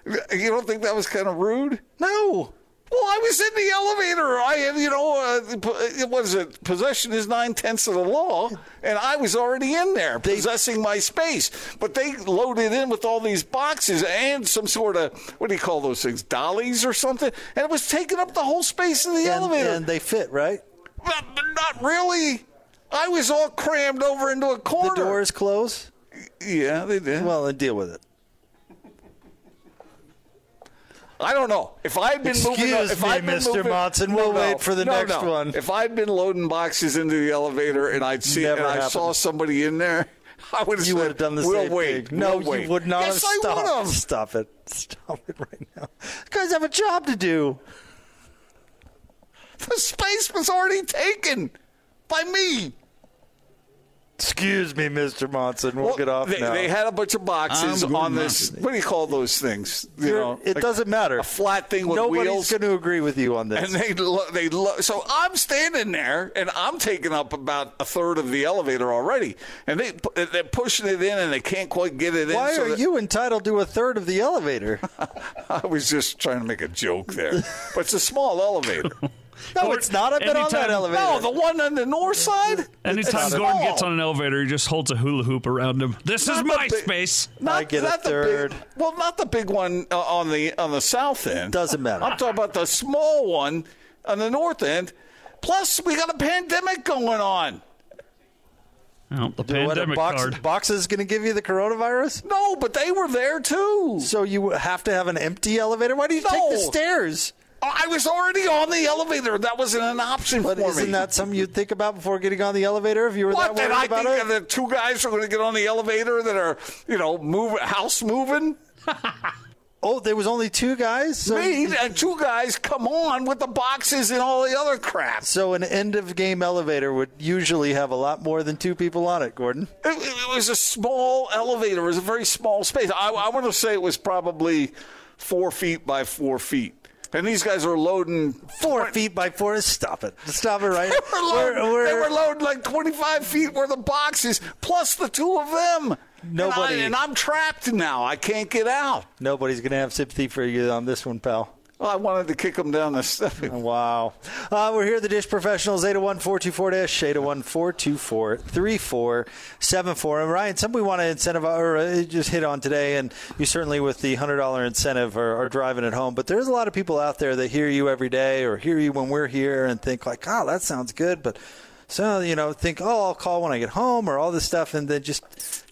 You don't think that was kind of rude? No. Well, I was in the elevator. I had, you know, uh, po- what is it? Possession is nine tenths of the law, and I was already in there possessing my space. But they loaded in with all these boxes and some sort of what do you call those things? Dollies or something, and it was taking up the whole space in the And, elevator. and they fit, right? But, but not really. I was all crammed over into a corner. The doors close? Yeah, they did. Well, then deal with it. I don't know. If I'd been moving, Excuse if me, I'd been Mr. moving, Monson. We'll no, wait for the no, next no. one. If I'd been loading boxes into the elevator and I'd see Never and I saw somebody in there, I would have You said, would have done the we'll same wait. thing. No, we'll wait. you would not yes, have I stopped. would have. Stop it. Stop it right now. You guys have a job to do. The space was already taken by me. Excuse me, Mr. Monson. We'll, Well, get off they, now. they had a bunch of boxes on going this. Monson. What do you call those things? You You're- know, it like doesn't matter. A flat thing with Nobody's wheels. Nobody's going to agree with you on this. And they lo- they lo- so I'm standing there and I'm taking up about a third of the elevator already, and they they're pushing it in and they can't quite get it in. Why so are that- you entitled to a third of the elevator? I was just trying to make a joke there, but it's a small elevator. No, it's not. I've been on that elevator. No, the one on the north side. Anytime Gordon small. gets on an elevator, he just holds a hula hoop around him. This Not is my big- space. Not, I get a not the third. Big, well, not the big one uh, on the on the south end. Doesn't matter. I'm talking about the small one on the north end. Plus, we got a pandemic going on. Oh, the Do what, pandemic box, card. box is going to give you the coronavirus? No, but they were there too. So you have to have an empty elevator? Why do you take the stairs? I was already on the elevator. That wasn't an option for me. But for isn't me. that something you'd think about before getting on the elevator if you were what? that Did worried I about think it? that two guys are going to get on the elevator that are, you know, move house moving? Oh, there was only two guys. So, Me and two guys come on with the boxes and all the other crap. so an end of game elevator would usually have a lot more than two people on it, Gordon. It, it was a small elevator. It was a very small space. I, I want to say it was probably four feet by four feet. And these guys are loading Four feet by four. Stop it. Stop it right. They were, loading, they were loading like 25 feet worth of boxes, plus the two of them. Nobody- And, I, am trapped now. I can't get out. Nobody's going to have sympathy for you on this one, pal. Well, I wanted to kick them down the steps. Wow. Uh, we're here at the Dish Professionals, 801 424 Dish, 801 424 3474. And Ryan, something we want to incentivize or uh, just hit on today, and you certainly with the $100 incentive are, are driving it home. But there's a lot of people out there that hear you every day or hear you when we're here and think, like, oh, that sounds good. But so, you know, think, oh, I'll call when I get home or all this stuff, and then just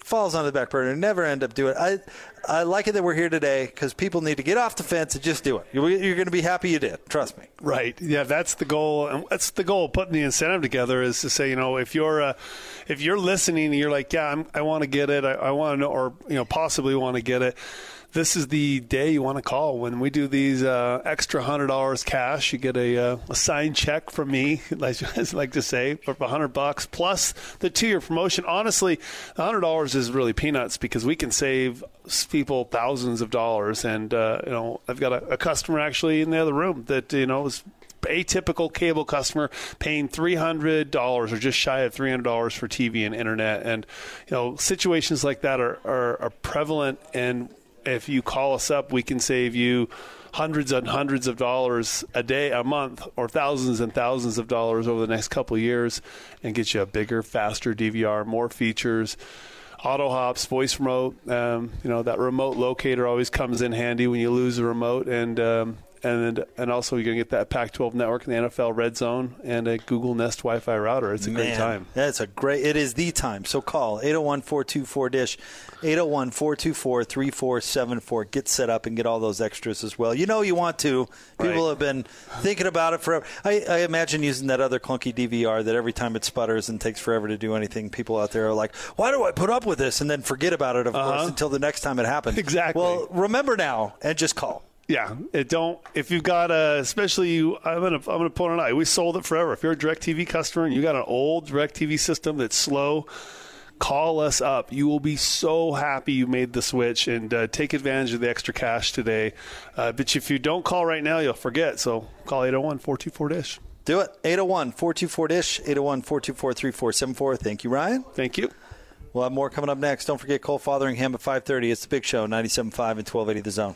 falls on the back burner. Never end up doing it. I, I like it that we're here today because people need to get off the fence and just do it. You're, you're going to be happy you did. Trust me. Right. Yeah, that's the goal, and that's the goal putting the incentive together is to say, you know, if you're uh, if you're listening and you're like, yeah, I'm, I want to get it, I, I want to know, or you know, possibly want to get it. This is the day you want to call when we do these uh, extra hundred dollars cash. You get a, uh, a signed check from me, like I like to say, for hundred bucks plus the two-year promotion. Honestly, hundred dollars is really peanuts because we can save people thousands of dollars. And uh, you know, I've got a, a customer actually in the other room that you know is atypical cable customer paying three hundred dollars or just shy of three hundred dollars for TV and internet, and you know situations like that are, are, are prevalent. And if you call us up, we can save you hundreds and hundreds of dollars a day, a month, or thousands and thousands of dollars over the next couple years, and get you a bigger, faster DVR, more features auto hops, voice remote. Um, you know that remote locator always comes in handy when you lose a remote, and um, and and also you're gonna get that Pac-12 network and the NFL Red Zone and a Google Nest Wi-Fi router. It's a great time. That's a great. It is the time. So call 801-424 dish 801-424-3474. Get set up and get all those extras as well. You know you want to. People Right. have been thinking about it forever. I, I imagine using that other clunky DVR that every time it sputters and takes forever to do anything, people out there are like, "Why do I put up with this?" and then forget about it, of Uh-huh. course, until the next time it happens. Exactly. Well, remember now and just call. Yeah, it don't. If you've got a, especially you, I'm gonna, I'm gonna put on eye. We sold it forever. If you're a Directv customer and you got an old Directv system that's slow, call us up. You will be so happy you made the switch and uh, take advantage of the extra cash today. Uh, but if you don't call right now, you'll forget. So call 801-424-DISH. Do it. 801 424 DISH, 801 424 3474. Thank you, Ryan. Thank you. We'll have more coming up next. Don't forget Cole Fotheringham at 5.30. It's the big show, 97.5 and 1280 The Zone.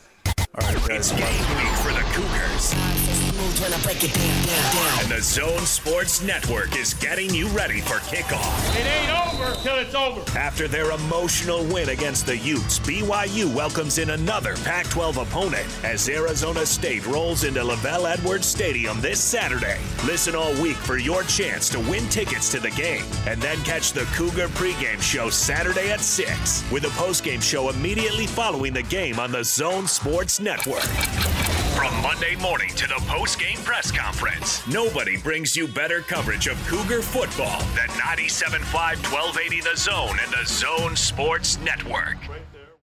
It's game week for the Cougars. And the Zone Sports Network is getting you ready for kickoff. It ain't over till it's over. After their emotional win against the Utes, BYU welcomes in another Pac 12 opponent as Arizona State rolls into LaVell Edwards Stadium this Saturday. Listen all week for your chance to win tickets to the game and then catch the Cougar pregame show Saturday at 6 with a postgame show immediately following the game on the Zone Sports Network. From Monday morning to the postgame press conference, nobody brings you better coverage of Cougar football than 97.5 1280 The Zone and the Zone Sports Network.